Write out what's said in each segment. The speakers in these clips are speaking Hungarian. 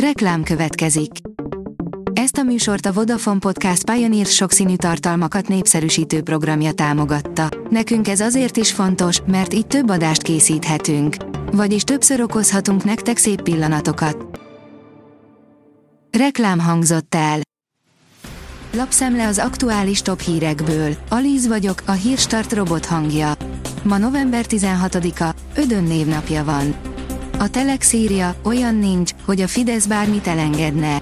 Reklám következik. Ezt a műsort a Vodafone Podcast Pioneer sokszínű tartalmakat népszerűsítő programja támogatta. Nekünk ez azért is fontos, mert így több adást készíthetünk. Vagyis többször okozhatunk nektek szép pillanatokat. Reklám hangzott el. Lapszemle az aktuális top hírekből. Alíz vagyok, a hírstart robot hangja. Ma november 16-a, Ödön névnapja van. A Telex írja, olyan nincs, hogy a Fidesz bármit elengedne.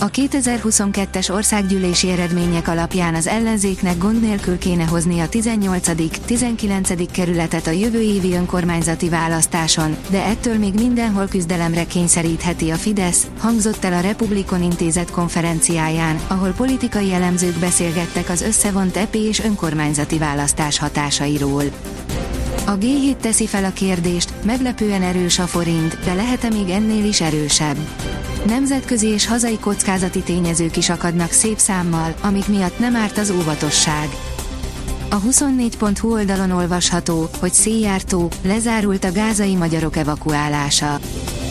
A 2022-es országgyűlési eredmények alapján az ellenzéknek gond nélkül kéne hozni a 18., 19. kerületet a jövő évi önkormányzati választáson, de ettől még mindenhol küzdelemre kényszerítheti a Fidesz, hangzott el a Republikon intézet konferenciáján, ahol politikai elemzők beszélgettek az összevont EP és önkormányzati választás hatásairól. A G7 teszi fel a kérdést, meglepően erős a forint, de lehet-e még ennél is erősebb? Nemzetközi és hazai kockázati tényezők is akadnak szép számmal, amik miatt nem árt az óvatosság. A 24.hu oldalon olvasható, hogy széjjártó, lezárult a gázai magyarok evakuálása.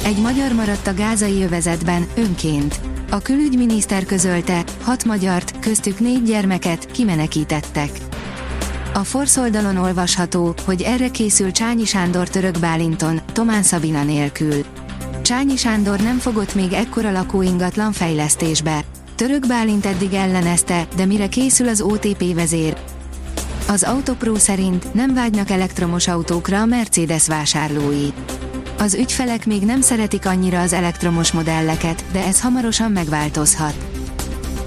Egy magyar maradt a gázai övezetben, önként. A külügyminiszter közölte, hat magyart, köztük négy gyermeket, kimenekítettek. A Force oldalon olvasható, hogy erre készül Csányi Sándor török Bálinton, Tomán Szabina nélkül. Csányi Sándor nem fogott még ekkora lakóingatlan fejlesztésbe. Török Bálint eddig ellenezte, de mire készül az OTP vezér? Az Autopro szerint nem vágynak elektromos autókra a Mercedes vásárlói. Az ügyfelek még nem szeretik annyira az elektromos modelleket, de ez hamarosan megváltozhat.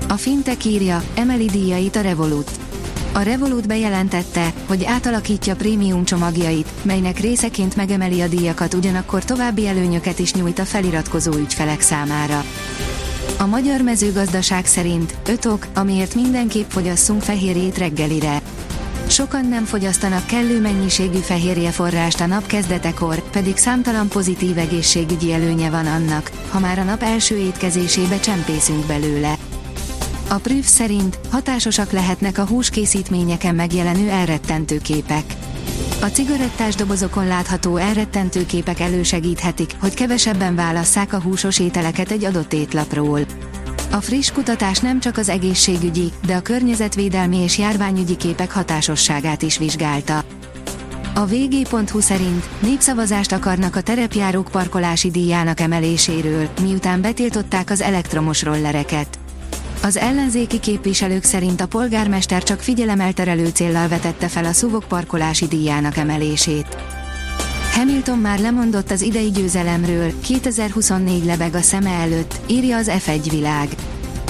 A Fintech írja, emeli díjait a Revolut. A Revolut bejelentette, hogy átalakítja prémium csomagjait, melynek részeként megemeli a díjakat ugyanakkor további előnyöket is nyújt a feliratkozó ügyfelek számára. A magyar mezőgazdaság szerint 5 ok, amiért mindenképp fogyasszunk fehérjét reggelire. Sokan nem fogyasztanak kellő mennyiségű fehérje forrást a nap kezdetekor, pedig számtalan pozitív egészségügyi előnye van annak, ha már a nap első étkezésébe csempészünk belőle. A Prüf szerint hatásosak lehetnek a húskészítményeken megjelenő elrettentő képek. A cigarettás dobozokon látható elrettentő képek elősegíthetik, hogy kevesebben válasszák a húsos ételeket egy adott étlapról. A friss kutatás nem csak az egészségügyi, de a környezetvédelmi és járványügyi képek hatásosságát is vizsgálta. A vg.hu szerint népszavazást akarnak a terepjárók parkolási díjának emeléséről, miután betiltották az elektromos rollereket. Az ellenzéki képviselők szerint a polgármester csak figyelemelterelő céllal vetette fel a szuvok parkolási díjának emelését. Hamilton már lemondott az idei győzelemről, 2024 lebeg a szeme előtt, írja az F1 világ.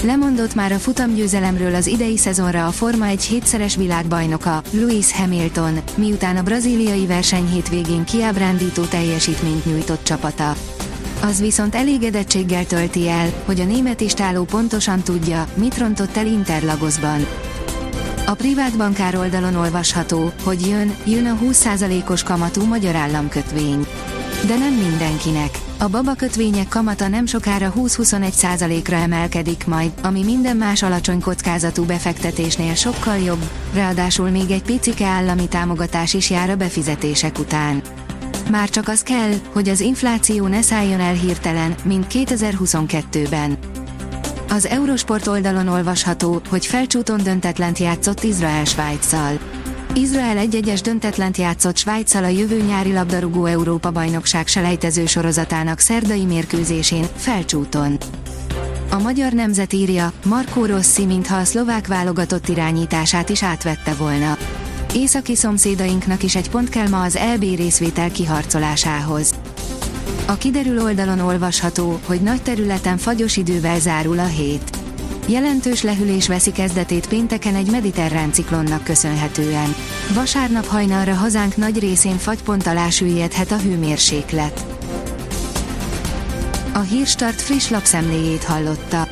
Lemondott már a futamgyőzelemről az idei szezonra a Forma 1 hétszeres világbajnoka, Lewis Hamilton, miután a braziliai verseny hétvégén kiábrándító teljesítményt nyújtott csapata. Az viszont elégedettséggel tölti el, hogy a német istáló pontosan tudja, mit rontott el Interlagosban. A privát bankár oldalon olvasható, hogy jön, jön a 20%-os kamatú magyar államkötvény. De nem mindenkinek. A babakötvények kamata nem sokára 20-21%-ra emelkedik majd, ami minden más alacsony kockázatú befektetésnél sokkal jobb, ráadásul még egy picike állami támogatás is jár a befizetések után. Már csak az kell, hogy az infláció ne szálljon el hirtelen, mint 2022-ben. Az Eurosport oldalon olvasható, hogy felcsúton döntetlent játszott Izrael Svájccal. Izrael egy-egyes döntetlent játszott Svájccal a jövő nyári labdarúgó Európa bajnokság selejtező sorozatának szerdai mérkőzésén, felcsúton. A magyar nemzet írja, Markó Rossi mintha a szlovák válogatott irányítását is átvette volna. Északi szomszédainknak is egy pont kell ma az EB részvétel kiharcolásához. A kiderül oldalon olvasható, hogy nagy területen fagyos idővel zárul a hét. Jelentős lehűlés veszi kezdetét pénteken egy mediterrán ciklonnak köszönhetően. Vasárnap hajnalra hazánk nagy részén fagypont alá süllyedhet a hőmérséklet. A Hírstart friss lapszemléjét hallotta.